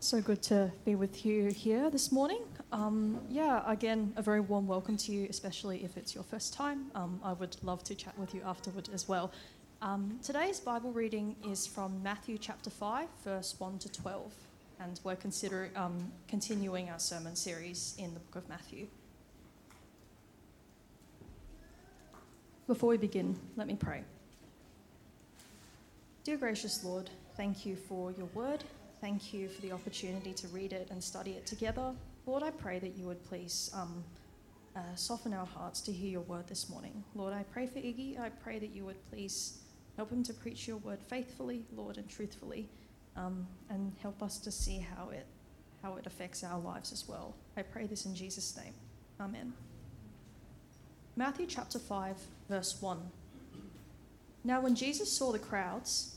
So good to be with you here this morning. Um, yeah, again, a very warm welcome to you, especially if it's your first time. Um, I would love to chat with you afterward as well. Um, today's Bible reading is from Matthew chapter 5, verse 1 to 12, and we're considering um, continuing our sermon series in the book of Matthew. Before we begin, let me pray. Dear gracious Lord, thank you for your word Thank you for the opportunity to read it and study it together. Lord, I pray that you would please um, uh, soften our hearts to hear your word this morning. Lord, I pray for Iggy. I pray that you would please help him to preach your word faithfully, Lord, and truthfully, um, and help us to see how it how it affects our lives as well. I pray this in Jesus' name. Amen. Matthew chapter 5, verse 1. Now, when Jesus saw the crowds,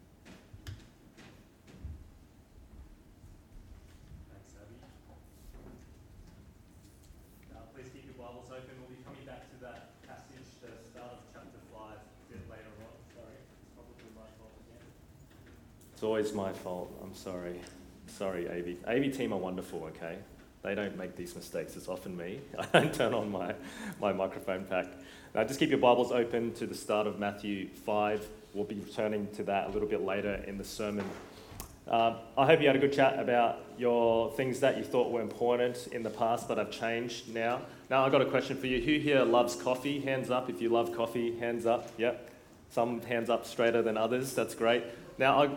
It's always my fault. I'm sorry. Sorry, AV. AV team are wonderful, okay? They don't make these mistakes. It's often me. I don't turn on my, my microphone pack. Now, just keep your Bibles open to the start of Matthew 5. We'll be returning to that a little bit later in the sermon. Uh, I hope you had a good chat about your things that you thought were important in the past but have changed now. Now, I've got a question for you. Who here loves coffee? Hands up if you love coffee. Hands up. Yep. Some hands up straighter than others. That's great. Now, I,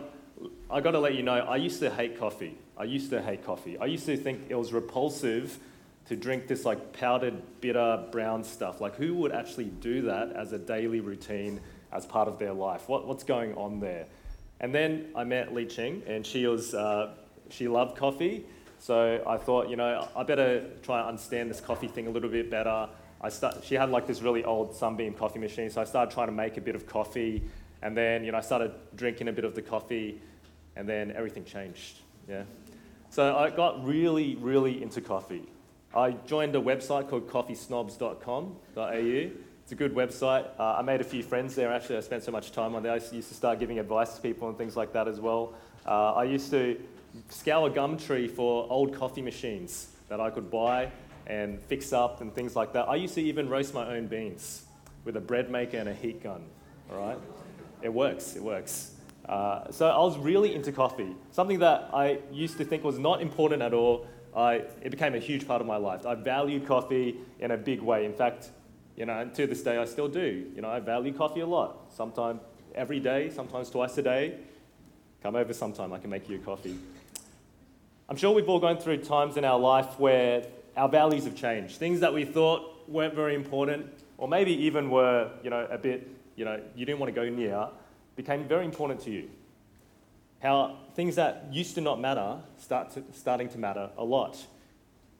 I got to let you know, I used to hate coffee. I used to hate coffee. I used to think it was repulsive to drink this like powdered, bitter, brown stuff. Like, who would actually do that as a daily routine as part of their life? What, what's going on there? And then I met Li Ching, and she was uh, she loved coffee. So I thought, you know, I better try and understand this coffee thing a little bit better. I start, she had like this really old Sunbeam coffee machine, so I started trying to make a bit of coffee. And then, you know, I started drinking a bit of the coffee, and then everything changed. Yeah. So I got really, really into coffee. I joined a website called coffeesnobs.com.au. It's a good website. Uh, I made a few friends there. Actually, I spent so much time on there. I used to start giving advice to people and things like that as well. Uh, I used to scour Gumtree for old coffee machines that I could buy and fix up and things like that. I used to even roast my own beans with a bread maker and a heat gun. All right it works, it works. Uh, so I was really into coffee, something that I used to think was not important at all. I, it became a huge part of my life. I valued coffee in a big way. In fact, you know, to this day I still do. You know, I value coffee a lot. Sometimes every day, sometimes twice a day. Come over sometime, I can make you a coffee. I'm sure we've all gone through times in our life where our values have changed. Things that we thought weren't very important, or maybe even were, you know, a bit you know, you didn't want to go near, became very important to you. How things that used to not matter start to, starting to matter a lot.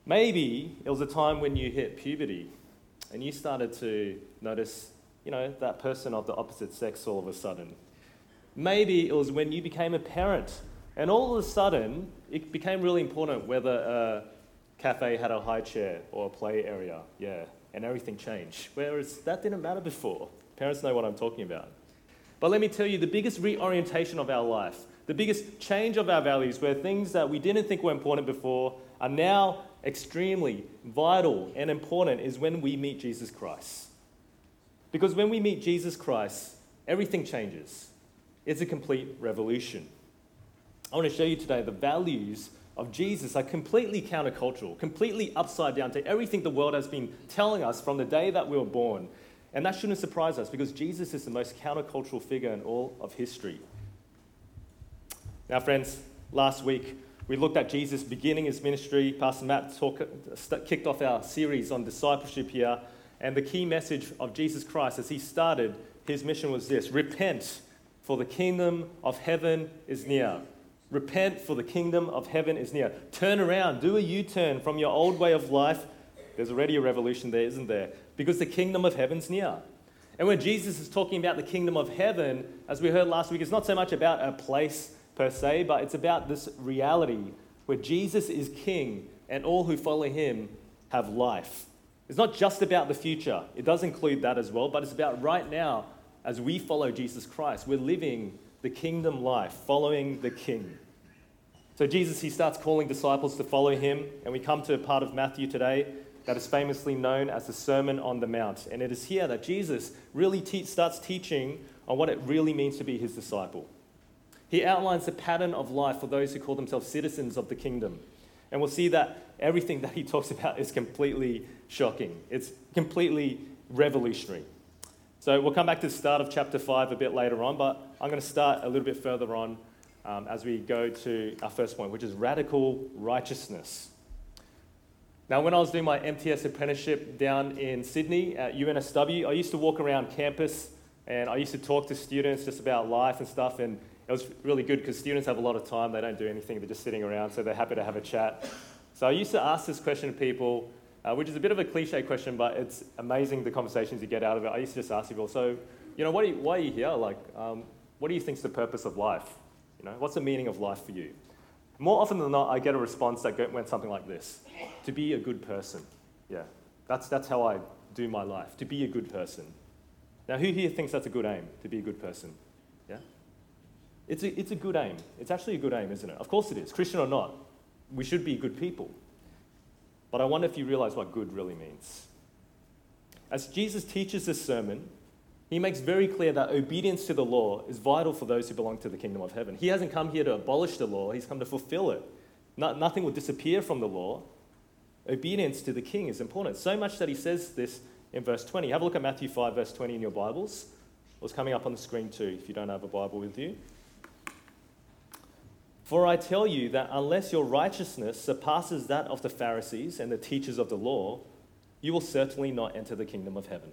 Maybe it was a time when you hit puberty and you started to notice, you know, that person of the opposite sex all of a sudden. Maybe it was when you became a parent and all of a sudden it became really important whether a cafe had a high chair or a play area, yeah, and everything changed. Whereas that didn't matter before. Parents know what I'm talking about. But let me tell you, the biggest reorientation of our life, the biggest change of our values, where things that we didn't think were important before are now extremely vital and important, is when we meet Jesus Christ. Because when we meet Jesus Christ, everything changes. It's a complete revolution. I want to show you today the values of Jesus are completely countercultural, completely upside down to everything the world has been telling us from the day that we were born. And that shouldn't surprise us because Jesus is the most countercultural figure in all of history. Now, friends, last week we looked at Jesus beginning his ministry. Pastor Matt talk, kicked off our series on discipleship here. And the key message of Jesus Christ as he started his mission was this Repent, for the kingdom of heaven is near. Repent, for the kingdom of heaven is near. Turn around, do a U turn from your old way of life. There's already a revolution there, isn't there? Because the kingdom of heaven's near. And when Jesus is talking about the kingdom of heaven, as we heard last week, it's not so much about a place per se, but it's about this reality where Jesus is king and all who follow him have life. It's not just about the future, it does include that as well, but it's about right now as we follow Jesus Christ. We're living the kingdom life, following the king. So Jesus, he starts calling disciples to follow him, and we come to a part of Matthew today that is famously known as the Sermon on the Mount. And it is here that Jesus really te- starts teaching on what it really means to be his disciple. He outlines the pattern of life for those who call themselves citizens of the kingdom. And we'll see that everything that he talks about is completely shocking, it's completely revolutionary. So we'll come back to the start of chapter 5 a bit later on, but I'm going to start a little bit further on um, as we go to our first point, which is radical righteousness. Now, when I was doing my MTS apprenticeship down in Sydney at UNSW, I used to walk around campus and I used to talk to students just about life and stuff. And it was really good because students have a lot of time, they don't do anything, they're just sitting around, so they're happy to have a chat. So I used to ask this question to people, uh, which is a bit of a cliche question, but it's amazing the conversations you get out of it. I used to just ask people, so, you know, you, why are you here? Like, um, what do you think is the purpose of life? You know, what's the meaning of life for you? More often than not, I get a response that went something like this to be a good person. Yeah, that's, that's how I do my life, to be a good person. Now, who here thinks that's a good aim, to be a good person? Yeah? It's a, it's a good aim. It's actually a good aim, isn't it? Of course it is, Christian or not. We should be good people. But I wonder if you realize what good really means. As Jesus teaches this sermon, he makes very clear that obedience to the law is vital for those who belong to the kingdom of heaven. He hasn't come here to abolish the law, he's come to fulfill it. No, nothing will disappear from the law. Obedience to the king is important. So much that he says this in verse 20. Have a look at Matthew 5, verse 20 in your Bibles. It's coming up on the screen too if you don't have a Bible with you. For I tell you that unless your righteousness surpasses that of the Pharisees and the teachers of the law, you will certainly not enter the kingdom of heaven.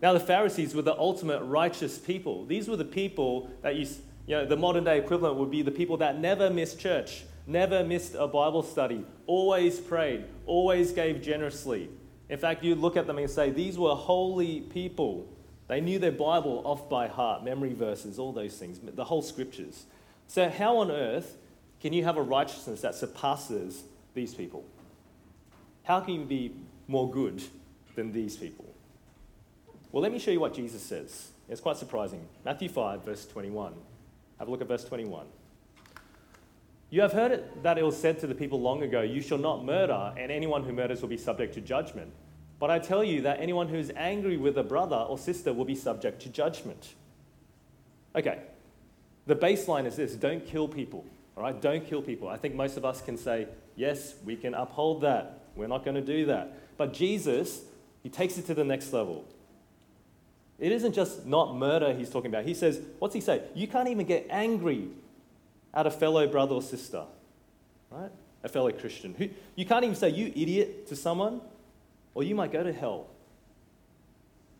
Now, the Pharisees were the ultimate righteous people. These were the people that you, you know, the modern day equivalent would be the people that never missed church, never missed a Bible study, always prayed, always gave generously. In fact, you look at them and say, these were holy people. They knew their Bible off by heart, memory verses, all those things, the whole scriptures. So, how on earth can you have a righteousness that surpasses these people? How can you be more good than these people? Well, let me show you what Jesus says. It's quite surprising. Matthew 5, verse 21. Have a look at verse 21. You have heard it, that it was said to the people long ago, You shall not murder, and anyone who murders will be subject to judgment. But I tell you that anyone who is angry with a brother or sister will be subject to judgment. Okay, the baseline is this don't kill people, all right? Don't kill people. I think most of us can say, Yes, we can uphold that. We're not going to do that. But Jesus, he takes it to the next level. It isn't just not murder he's talking about. He says, what's he say? You can't even get angry at a fellow brother or sister, right? A fellow Christian. You can't even say, you idiot, to someone, or you might go to hell.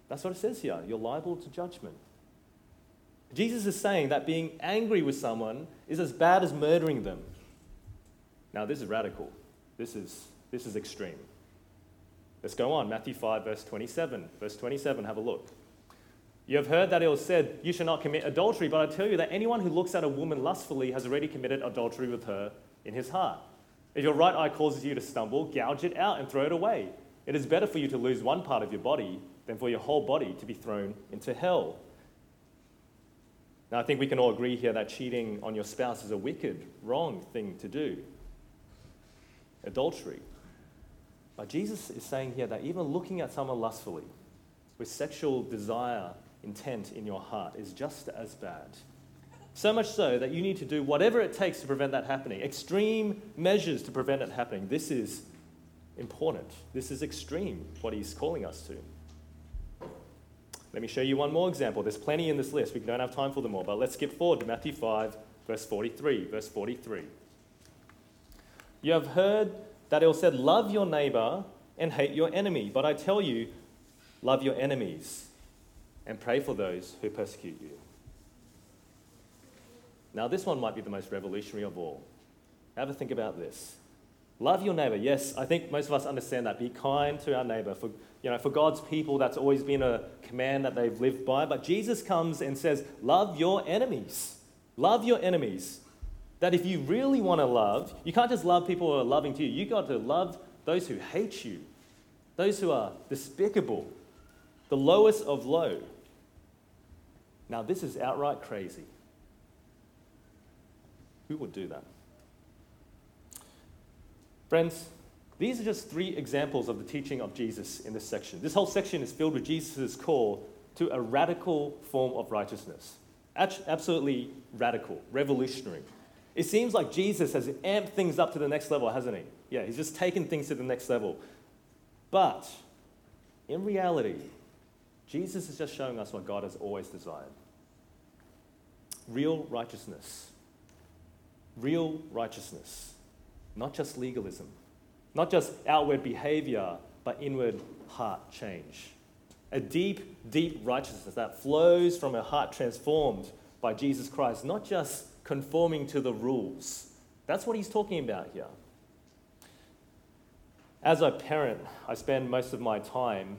That's what it says here. You're liable to judgment. Jesus is saying that being angry with someone is as bad as murdering them. Now, this is radical. This is, this is extreme. Let's go on. Matthew 5, verse 27. Verse 27, have a look. You have heard that it was said, You shall not commit adultery, but I tell you that anyone who looks at a woman lustfully has already committed adultery with her in his heart. If your right eye causes you to stumble, gouge it out and throw it away. It is better for you to lose one part of your body than for your whole body to be thrown into hell. Now, I think we can all agree here that cheating on your spouse is a wicked, wrong thing to do. Adultery. But Jesus is saying here that even looking at someone lustfully, with sexual desire intent in your heart is just as bad. So much so that you need to do whatever it takes to prevent that happening, extreme measures to prevent it happening. This is important. This is extreme, what he's calling us to. Let me show you one more example. There's plenty in this list. We don't have time for them all, but let's skip forward to Matthew 5, verse 43. Verse 43. You have heard that it was said, Love your neighbor and hate your enemy. But I tell you, love your enemies and pray for those who persecute you. Now, this one might be the most revolutionary of all. Have a think about this. Love your neighbor. Yes, I think most of us understand that. Be kind to our neighbor. For, you know, for God's people, that's always been a command that they've lived by. But Jesus comes and says, Love your enemies. Love your enemies. That if you really want to love, you can't just love people who are loving to you. You've got to love those who hate you, those who are despicable, the lowest of low. Now, this is outright crazy. Who would do that? Friends, these are just three examples of the teaching of Jesus in this section. This whole section is filled with Jesus' call to a radical form of righteousness. Absolutely radical, revolutionary. It seems like Jesus has amped things up to the next level, hasn't he? Yeah, he's just taken things to the next level. But in reality, Jesus is just showing us what God has always desired real righteousness. Real righteousness. Not just legalism. Not just outward behavior, but inward heart change. A deep, deep righteousness that flows from a heart transformed by Jesus Christ, not just conforming to the rules. That's what he's talking about here. As a parent, I spend most of my time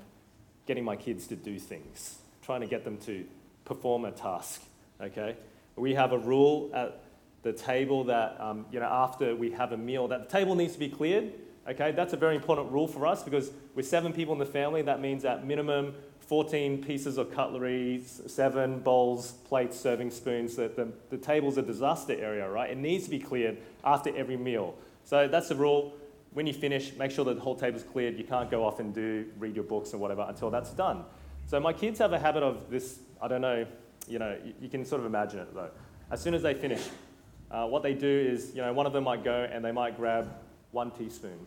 getting my kids to do things, trying to get them to perform a task. Okay? We have a rule at the table that, um, you know, after we have a meal, that the table needs to be cleared. Okay? That's a very important rule for us because we're seven people in the family. That means at minimum 14 pieces of cutlery, seven bowls, plates, serving spoons. The, the, the table's a disaster area, right? It needs to be cleared after every meal. So that's the rule. When you finish, make sure that the whole table's cleared. You can't go off and do read your books or whatever until that's done. So my kids have a habit of this. I don't know. You know, you, you can sort of imagine it though. As soon as they finish, uh, what they do is, you know, one of them might go and they might grab one teaspoon,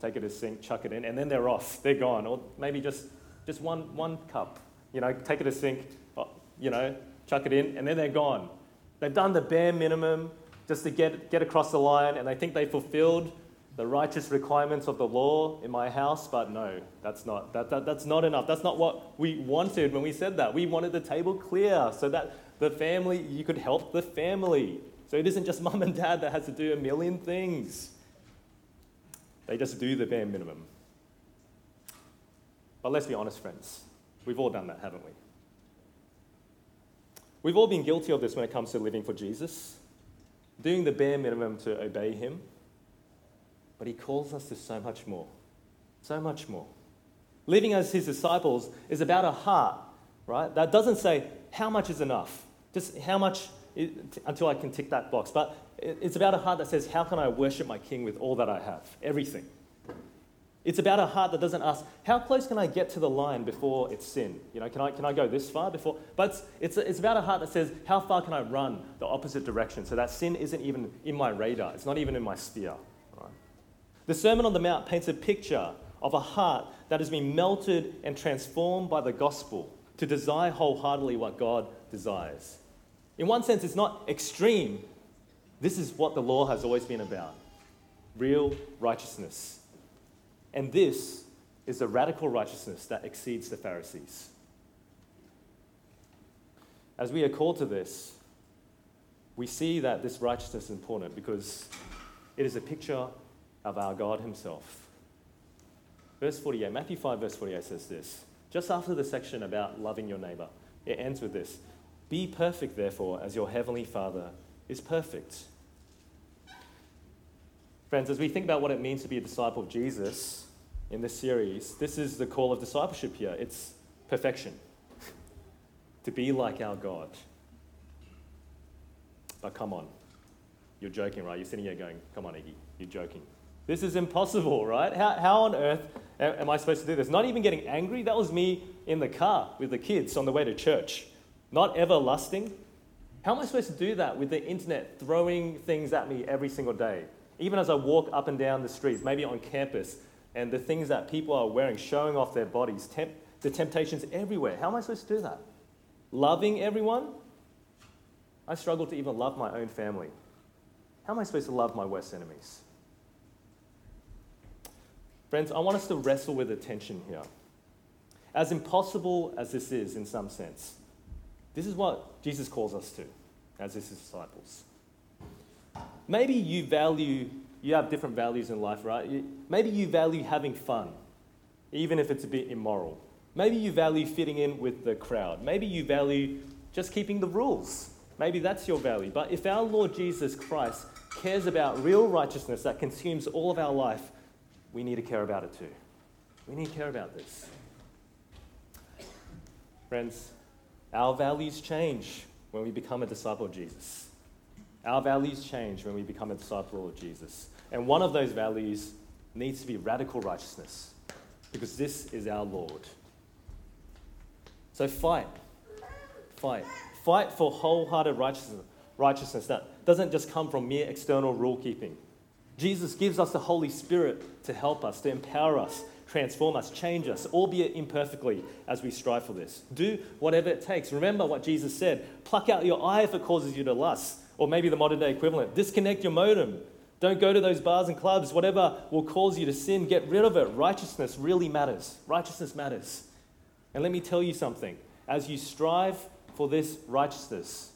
take it to sink, chuck it in, and then they're off. They're gone. Or maybe just just one, one cup. You know, take it to sink, uh, you know, chuck it in, and then they're gone. They've done the bare minimum just to get, get across the line, and they think they've fulfilled the righteous requirements of the law in my house, but no, that's not, that, that, that's not enough. That's not what we wanted when we said that. We wanted the table clear so that the family, you could help the family. So it isn't just mum and dad that has to do a million things. They just do the bare minimum. But let's be honest, friends. We've all done that, haven't we? We've all been guilty of this when it comes to living for Jesus, doing the bare minimum to obey Him. But He calls us to so much more. So much more. Living as His disciples is about a heart, right? That doesn't say, how much is enough? Just how much until I can tick that box. But it's about a heart that says, how can I worship my King with all that I have? Everything. It's about a heart that doesn't ask, how close can I get to the line before it's sin? You know, can I, can I go this far before? But it's, it's, it's about a heart that says, how far can I run the opposite direction so that sin isn't even in my radar? It's not even in my sphere. The Sermon on the Mount paints a picture of a heart that has been melted and transformed by the gospel to desire wholeheartedly what God desires. In one sense, it's not extreme. This is what the law has always been about real righteousness and this is the radical righteousness that exceeds the Pharisees. As we are called to this, we see that this righteousness is important because it is a picture of our God Himself. Verse 48, Matthew 5, verse 48 says this, just after the section about loving your neighbor. It ends with this Be perfect, therefore, as your heavenly Father is perfect. Friends, as we think about what it means to be a disciple of Jesus in this series, this is the call of discipleship here. It's perfection. to be like our God. But come on. You're joking, right? You're sitting here going, come on, Iggy, you're joking. This is impossible, right? How, how on earth am I supposed to do this? Not even getting angry. That was me in the car with the kids on the way to church. Not ever lusting. How am I supposed to do that with the internet throwing things at me every single day? Even as I walk up and down the streets, maybe on campus, and the things that people are wearing, showing off their bodies, temp- the temptations everywhere. How am I supposed to do that? Loving everyone? I struggle to even love my own family. How am I supposed to love my worst enemies? Friends, I want us to wrestle with the tension here. As impossible as this is in some sense, this is what Jesus calls us to as his disciples. Maybe you value, you have different values in life, right? Maybe you value having fun, even if it's a bit immoral. Maybe you value fitting in with the crowd. Maybe you value just keeping the rules. Maybe that's your value. But if our Lord Jesus Christ cares about real righteousness that consumes all of our life, we need to care about it too. We need to care about this. Friends, our values change when we become a disciple of Jesus. Our values change when we become a disciple of Jesus. And one of those values needs to be radical righteousness because this is our Lord. So fight. Fight. Fight for wholehearted righteousness, righteousness that doesn't just come from mere external rule keeping. Jesus gives us the Holy Spirit to help us, to empower us, transform us, change us, albeit imperfectly, as we strive for this. Do whatever it takes. Remember what Jesus said pluck out your eye if it causes you to lust, or maybe the modern day equivalent disconnect your modem. Don't go to those bars and clubs. Whatever will cause you to sin, get rid of it. Righteousness really matters. Righteousness matters. And let me tell you something as you strive for this righteousness,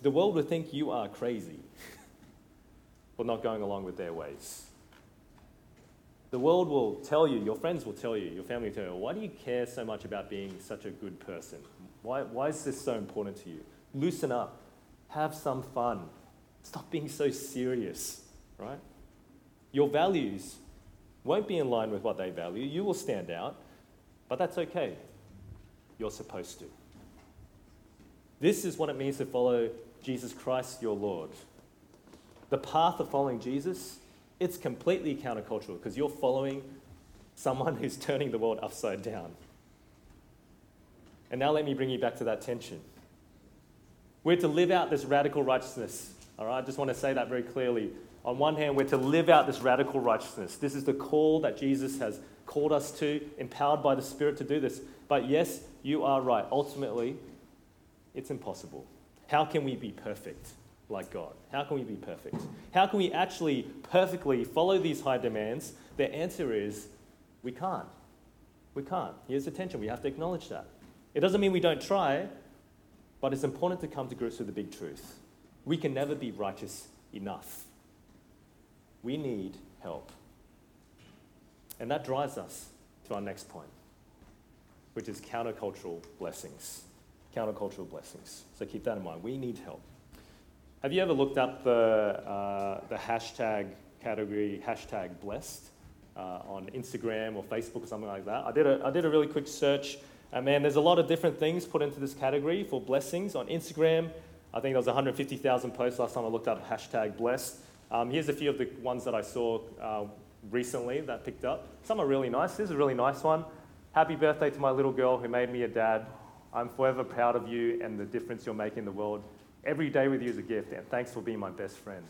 the world will think you are crazy for not going along with their ways. The world will tell you, your friends will tell you, your family will tell you, why do you care so much about being such a good person? Why, why is this so important to you? Loosen up, have some fun, stop being so serious, right? Your values won't be in line with what they value. You will stand out. But that's okay. You're supposed to. This is what it means to follow Jesus Christ, your Lord. The path of following Jesus, it's completely countercultural because you're following someone who's turning the world upside down. And now let me bring you back to that tension. We're to live out this radical righteousness. All right, I just want to say that very clearly. On one hand, we're to live out this radical righteousness. This is the call that Jesus has called us to, empowered by the Spirit to do this. But yes, you are right. Ultimately, it's impossible. How can we be perfect like God? How can we be perfect? How can we actually perfectly follow these high demands? The answer is we can't. We can't. Here's the tension. We have to acknowledge that. It doesn't mean we don't try, but it's important to come to grips with the big truth. We can never be righteous enough. We need help. And that drives us to our next point, which is countercultural blessings. Countercultural blessings. So keep that in mind. We need help. Have you ever looked up the, uh, the hashtag category, hashtag blessed, uh, on Instagram or Facebook or something like that? I did a, I did a really quick search, and man, there's a lot of different things put into this category for blessings. On Instagram, I think there was 150,000 posts last time I looked up hashtag blessed. Um, here's a few of the ones that I saw uh, recently that picked up. Some are really nice. This is a really nice one. Happy birthday to my little girl who made me a dad. I'm forever proud of you and the difference you're making in the world. Every day with you is a gift, and thanks for being my best friend.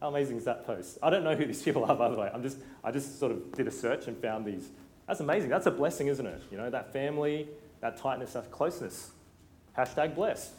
How amazing is that post? I don't know who these people are, by the way. I'm just, I just sort of did a search and found these. That's amazing. That's a blessing, isn't it? You know, that family, that tightness, that closeness. Hashtag blessed.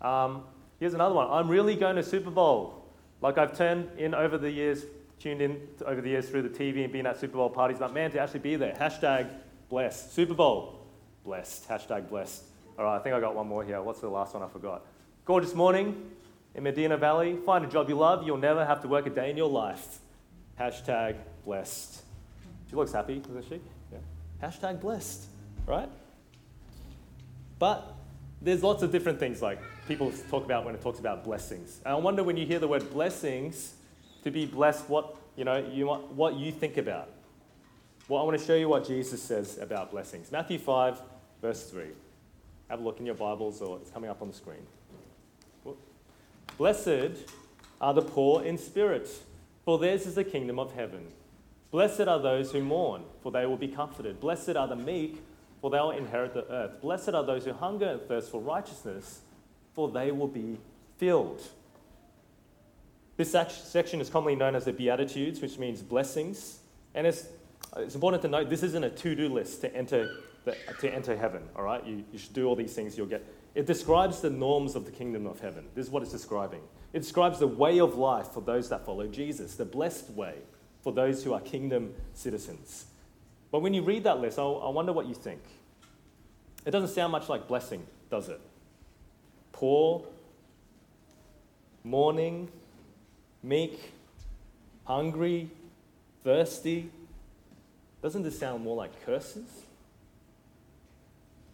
Um, here's another one. I'm really going to Super Bowl. Like I've turned in over the years tuned in over the years through the TV and been at Super Bowl parties, but man, to actually be there. Hashtag blessed. Super Bowl, blessed. Hashtag blessed. All right, I think I got one more here. What's the last one I forgot? Gorgeous morning in Medina Valley. Find a job you love. You'll never have to work a day in your life. Hashtag blessed. She looks happy, doesn't she? Yeah. Hashtag blessed, right? But there's lots of different things like people talk about when it talks about blessings. And I wonder when you hear the word blessings, to be blessed what you know you what you think about. Well, I want to show you what Jesus says about blessings. Matthew 5, verse 3. Have a look in your Bibles or it's coming up on the screen. Blessed are the poor in spirit, for theirs is the kingdom of heaven. Blessed are those who mourn, for they will be comforted. Blessed are the meek, for they'll inherit the earth. Blessed are those who hunger and thirst for righteousness, for they will be filled. This section is commonly known as the Beatitudes, which means blessings. And it's, it's important to note this isn't a to do list to enter, to enter heaven, all right? You, you should do all these things, you'll get. It describes the norms of the kingdom of heaven. This is what it's describing. It describes the way of life for those that follow Jesus, the blessed way for those who are kingdom citizens. But when you read that list, I, I wonder what you think. It doesn't sound much like blessing, does it? Poor, mourning, meek, hungry, thirsty. Doesn't this sound more like curses?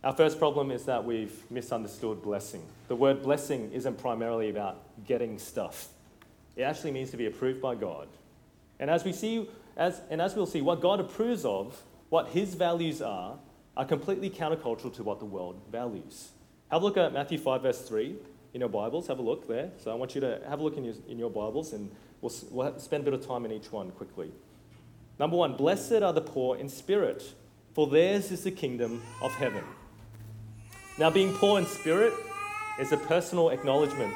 Our first problem is that we've misunderstood blessing. The word blessing isn't primarily about getting stuff, it actually means to be approved by God. And as we see, as, and as we'll see, what God approves of, what his values are, are completely countercultural to what the world values. Have a look at Matthew 5, verse 3 in your Bibles. Have a look there. So I want you to have a look in your, in your Bibles and we'll, we'll spend a bit of time in each one quickly. Number one, blessed are the poor in spirit, for theirs is the kingdom of heaven. Now, being poor in spirit is a personal acknowledgement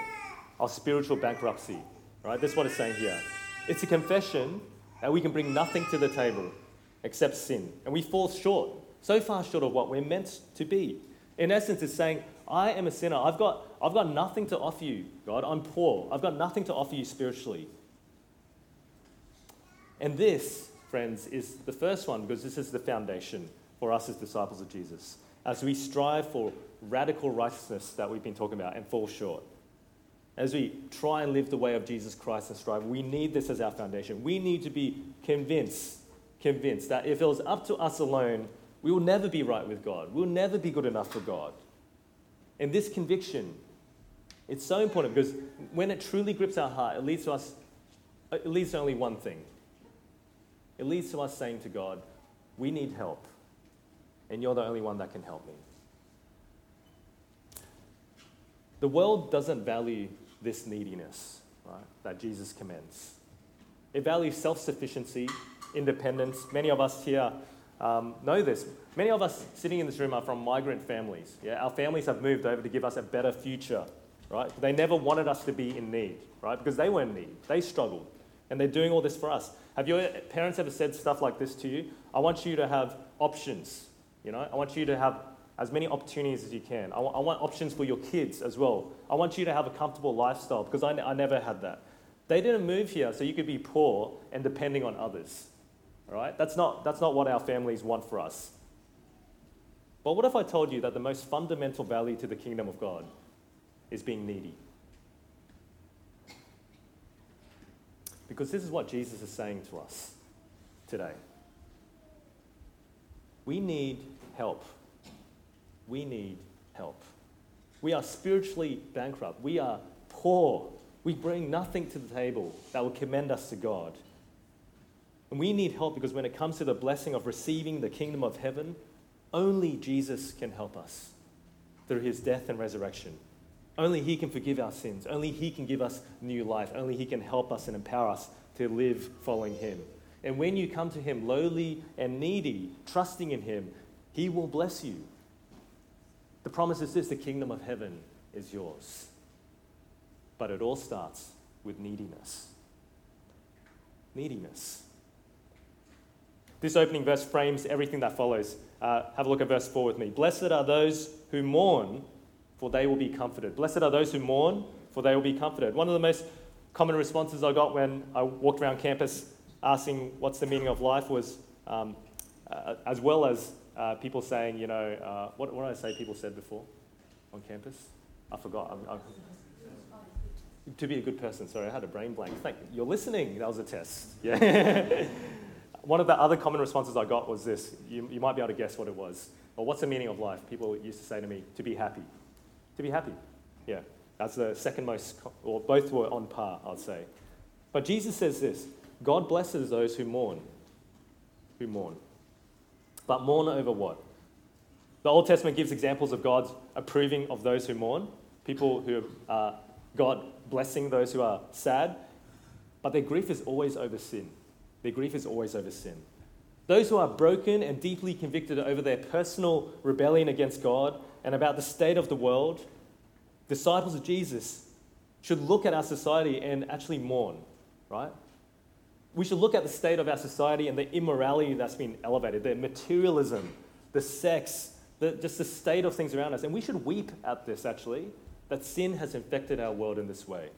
of spiritual bankruptcy. Right? That's what it's saying here. It's a confession that we can bring nothing to the table except sin. And we fall short, so far short of what we're meant to be. In essence, it's saying, I am a sinner. I've got, I've got nothing to offer you, God. I'm poor. I've got nothing to offer you spiritually. And this, friends, is the first one because this is the foundation for us as disciples of Jesus. As we strive for radical righteousness that we've been talking about and fall short. As we try and live the way of Jesus Christ and strive, we need this as our foundation. We need to be convinced, convinced that if it was up to us alone, we will never be right with God. We'll never be good enough for God. And this conviction, it's so important because when it truly grips our heart, it leads to us, it leads to only one thing. It leads to us saying to God, We need help, and you're the only one that can help me. The world doesn't value this neediness right, that Jesus commends. It values self sufficiency, independence. Many of us here um, know this. Many of us sitting in this room are from migrant families. Yeah? Our families have moved over to give us a better future, right? They never wanted us to be in need, right? Because they were in need. They struggled. And they're doing all this for us. Have your parents ever said stuff like this to you? I want you to have options. You know, I want you to have as many opportunities as you can. I, w- I want options for your kids as well. I want you to have a comfortable lifestyle because I, n- I never had that. They didn't move here so you could be poor and depending on others. All right? That's not, that's not what our families want for us. But what if I told you that the most fundamental value to the kingdom of God is being needy? Because this is what Jesus is saying to us today. We need help we need help. We are spiritually bankrupt. We are poor. We bring nothing to the table that will commend us to God. And we need help because when it comes to the blessing of receiving the kingdom of heaven, only Jesus can help us through his death and resurrection. Only he can forgive our sins. Only he can give us new life. Only he can help us and empower us to live following him. And when you come to him lowly and needy, trusting in him, he will bless you. The promise is this the kingdom of heaven is yours. But it all starts with neediness. Neediness. This opening verse frames everything that follows. Uh, have a look at verse 4 with me. Blessed are those who mourn, for they will be comforted. Blessed are those who mourn, for they will be comforted. One of the most common responses I got when I walked around campus asking what's the meaning of life was, um, uh, as well as uh, people saying, you know, uh, what, what did I say people said before on campus? I forgot. I'm, I'm, to be a good person. Sorry, I had a brain blank. Thank you. You're listening. That was a test. Yeah. One of the other common responses I got was this. You, you might be able to guess what it was. Well, what's the meaning of life? People used to say to me, to be happy. To be happy. Yeah. That's the second most, or both were on par, I'd say. But Jesus says this God blesses those who mourn. Who mourn. But mourn over what? The Old Testament gives examples of God's approving of those who mourn, people who are God blessing those who are sad, but their grief is always over sin. Their grief is always over sin. Those who are broken and deeply convicted over their personal rebellion against God and about the state of the world, disciples of Jesus should look at our society and actually mourn, right? We should look at the state of our society and the immorality that's been elevated, the materialism, the sex, the, just the state of things around us. And we should weep at this, actually, that sin has infected our world in this way.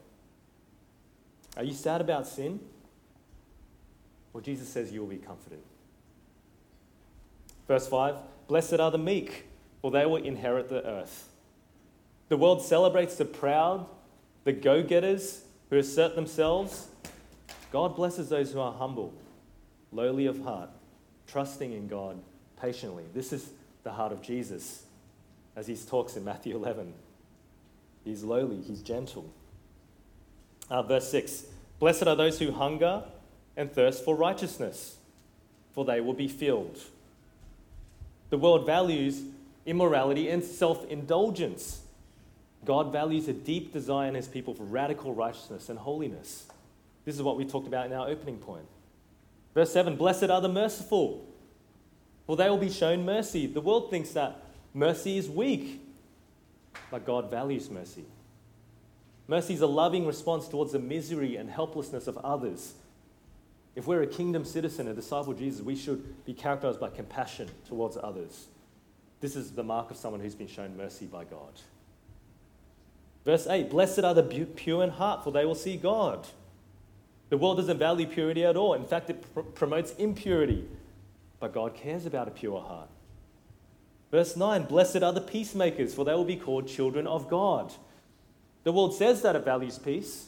Are you sad about sin? Well, Jesus says you will be comforted. Verse 5 Blessed are the meek, for they will inherit the earth. The world celebrates the proud, the go getters who assert themselves. God blesses those who are humble, lowly of heart, trusting in God patiently. This is the heart of Jesus as he talks in Matthew 11. He's lowly, he's gentle. Uh, verse 6 Blessed are those who hunger and thirst for righteousness, for they will be filled. The world values immorality and self indulgence. God values a deep desire in his people for radical righteousness and holiness. This is what we talked about in our opening point. Verse 7 Blessed are the merciful, for they will be shown mercy. The world thinks that mercy is weak, but God values mercy. Mercy is a loving response towards the misery and helplessness of others. If we're a kingdom citizen, a disciple of Jesus, we should be characterized by compassion towards others. This is the mark of someone who's been shown mercy by God. Verse 8 Blessed are the pure in heart, for they will see God. The world doesn't value purity at all. In fact, it pr- promotes impurity. But God cares about a pure heart. Verse 9 Blessed are the peacemakers, for they will be called children of God. The world says that it values peace.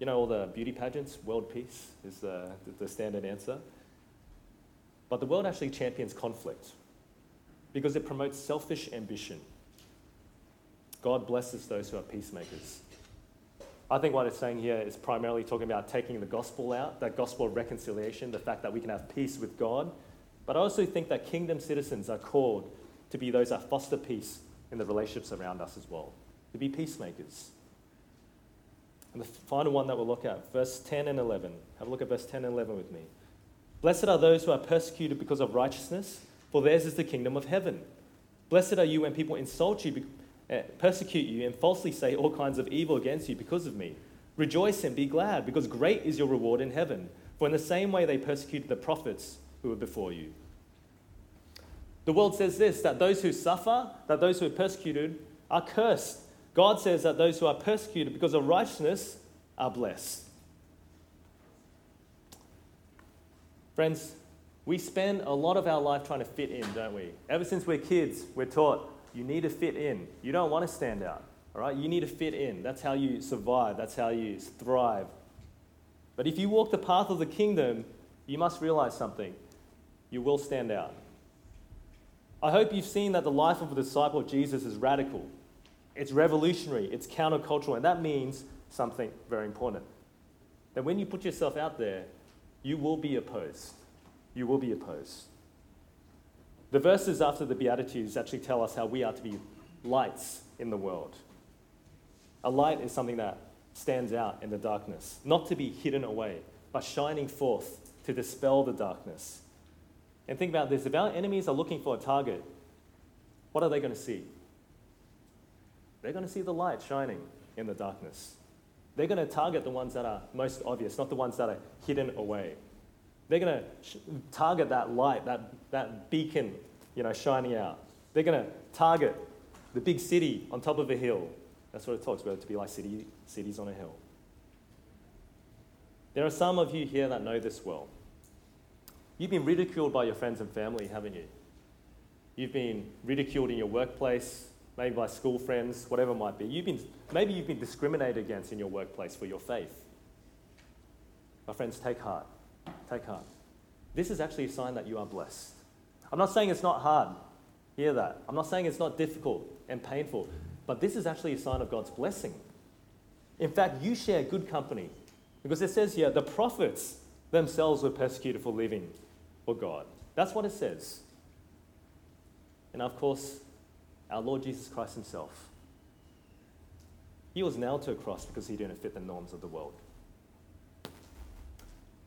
You know, all the beauty pageants, world peace is the, the standard answer. But the world actually champions conflict because it promotes selfish ambition. God blesses those who are peacemakers. I think what it's saying here is primarily talking about taking the gospel out, that gospel of reconciliation, the fact that we can have peace with God. But I also think that kingdom citizens are called to be those that foster peace in the relationships around us as well, to be peacemakers. And the final one that we'll look at, verse 10 and 11. Have a look at verse 10 and 11 with me. Blessed are those who are persecuted because of righteousness, for theirs is the kingdom of heaven. Blessed are you when people insult you Uh, persecute you and falsely say all kinds of evil against you because of me. Rejoice and be glad, because great is your reward in heaven. For in the same way they persecuted the prophets who were before you. The world says this that those who suffer, that those who are persecuted, are cursed. God says that those who are persecuted because of righteousness are blessed. Friends, we spend a lot of our life trying to fit in, don't we? Ever since we're kids, we're taught you need to fit in. You don't want to stand out. All right? You need to fit in. That's how you survive. That's how you thrive. But if you walk the path of the kingdom, you must realize something. You will stand out. I hope you've seen that the life of a disciple of Jesus is radical. It's revolutionary, it's countercultural, and that means something very important. That when you put yourself out there, you will be opposed. You will be opposed. The verses after the Beatitudes actually tell us how we are to be lights in the world. A light is something that stands out in the darkness, not to be hidden away, but shining forth to dispel the darkness. And think about this if our enemies are looking for a target, what are they going to see? They're going to see the light shining in the darkness. They're going to target the ones that are most obvious, not the ones that are hidden away. They're going to sh- target that light, that, that beacon, you know, shining out. They're going to target the big city on top of a hill. That's what it talks about, to be like city, cities on a hill. There are some of you here that know this well. You've been ridiculed by your friends and family, haven't you? You've been ridiculed in your workplace, maybe by school friends, whatever it might be. You've been, maybe you've been discriminated against in your workplace for your faith. My friends, take heart. Take heart. This is actually a sign that you are blessed. I'm not saying it's not hard. Hear that. I'm not saying it's not difficult and painful, but this is actually a sign of God's blessing. In fact, you share good company because it says here the prophets themselves were persecuted for living for God. That's what it says. And of course, our Lord Jesus Christ Himself. He was nailed to a cross because he didn't fit the norms of the world.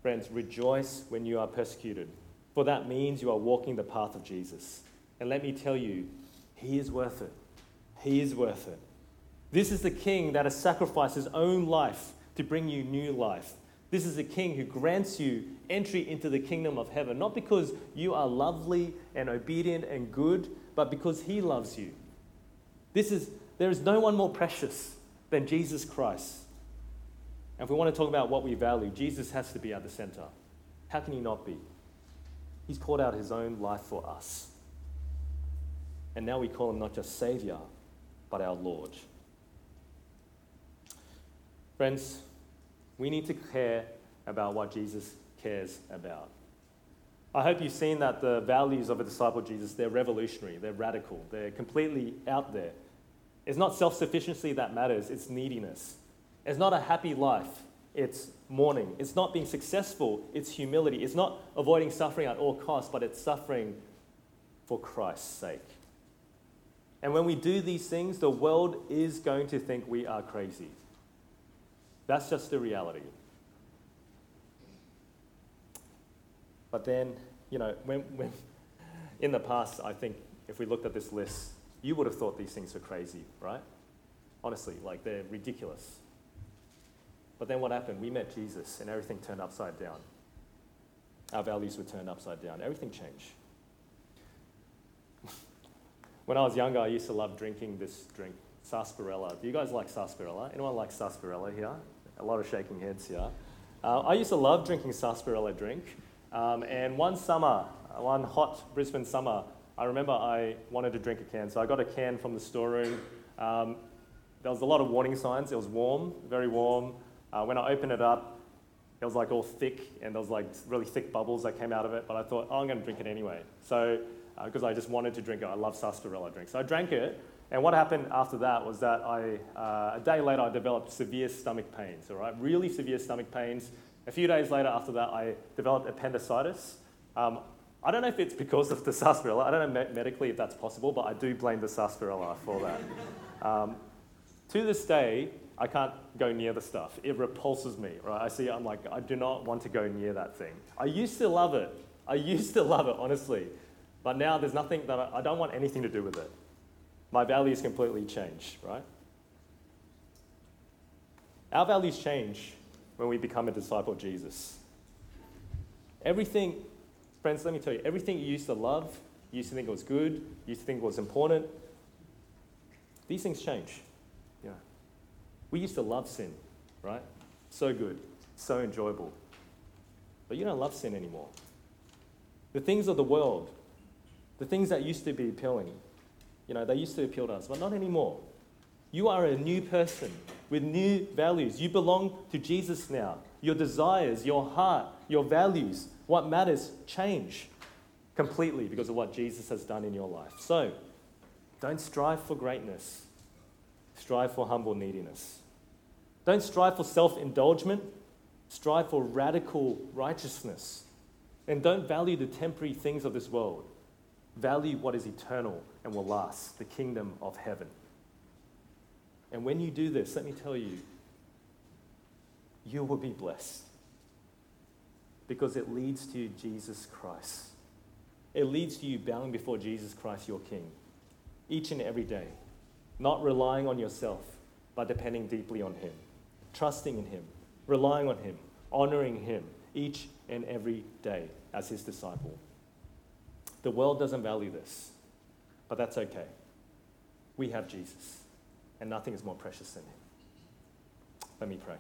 Friends, rejoice when you are persecuted. for that means you are walking the path of Jesus. And let me tell you, He is worth it. He is worth it. This is the King that has sacrificed His own life to bring you new life. This is the King who grants you entry into the kingdom of heaven, not because you are lovely and obedient and good, but because He loves you. This is, there is no one more precious than Jesus Christ. And if we want to talk about what we value, Jesus has to be at the center. How can He not be? He's poured out His own life for us. And now we call Him not just Savior, but our Lord. Friends, we need to care about what Jesus cares about. I hope you've seen that the values of a disciple of Jesus, they're revolutionary, they're radical, they're completely out there. It's not self sufficiency that matters, it's neediness. It's not a happy life, it's mourning. It's not being successful, it's humility. It's not avoiding suffering at all costs, but it's suffering for Christ's sake. And when we do these things, the world is going to think we are crazy. That's just the reality. But then, you know, when, when in the past, I think if we looked at this list, you would have thought these things were crazy, right? Honestly, like they're ridiculous. But then what happened? We met Jesus and everything turned upside down. Our values were turned upside down. Everything changed. when I was younger, I used to love drinking this drink, sarsaparilla. Do you guys like sarsaparilla? Anyone like sarsaparilla here? A lot of shaking heads here. Uh, I used to love drinking sarsaparilla drink. Um, and one summer, one hot Brisbane summer, I remember I wanted to drink a can. So I got a can from the storeroom. Um, there was a lot of warning signs. It was warm, very warm. Uh, when I opened it up, it was like all thick and there was like really thick bubbles that came out of it. But I thought, oh, I'm going to drink it anyway. So, because uh, I just wanted to drink it, I love sarsaparilla drink. So I drank it. And what happened after that was that I, uh, a day later, I developed severe stomach pains, all right? Really severe stomach pains. A few days later after that, I developed appendicitis. Um, I don't know if it's because of the sarsaparilla. I don't know medically if that's possible, but I do blame the sarsaparilla for that. Um, to this day, I can't go near the stuff. It repulses me, right? I see, I'm like, I do not want to go near that thing. I used to love it. I used to love it, honestly. But now there's nothing that I, I don't want anything to do with it. My values completely change, right? Our values change when we become a disciple of Jesus. Everything Friends, let me tell you, everything you used to love, you used to think was good, you used to think was important, these things change. We used to love sin, right? So good, so enjoyable. But you don't love sin anymore. The things of the world, the things that used to be appealing, you know, they used to appeal to us, but not anymore. You are a new person with new values. You belong to Jesus now. Your desires, your heart, your values what matters change completely because of what Jesus has done in your life. So, don't strive for greatness, strive for humble neediness. Don't strive for self indulgence, strive for radical righteousness. And don't value the temporary things of this world. Value what is eternal and will last the kingdom of heaven. And when you do this, let me tell you, you will be blessed because it leads to Jesus Christ. It leads to you bowing before Jesus Christ, your King, each and every day, not relying on yourself, but depending deeply on Him, trusting in Him, relying on Him, honoring Him each and every day as His disciple. The world doesn't value this, but that's okay. We have Jesus, and nothing is more precious than Him. Let me pray.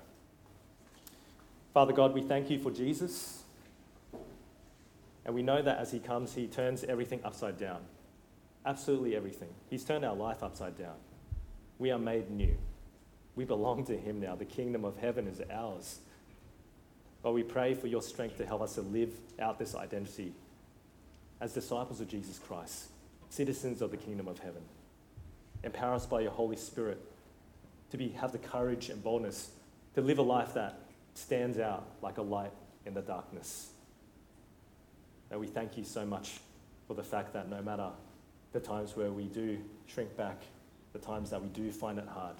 Father God, we thank you for Jesus. And we know that as he comes, he turns everything upside down. Absolutely everything. He's turned our life upside down. We are made new. We belong to him now. The kingdom of heaven is ours. But we pray for your strength to help us to live out this identity as disciples of Jesus Christ, citizens of the kingdom of heaven. Empower us by your Holy Spirit to be, have the courage and boldness to live a life that stands out like a light in the darkness. And we thank you so much for the fact that no matter the times where we do shrink back, the times that we do find it hard,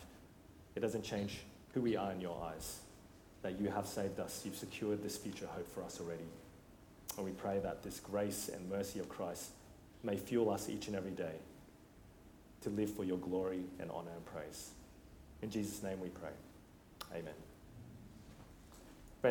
it doesn't change who we are in your eyes. That you have saved us, you've secured this future hope for us already. And we pray that this grace and mercy of Christ may fuel us each and every day to live for your glory and honor and praise. In Jesus' name we pray. Amen.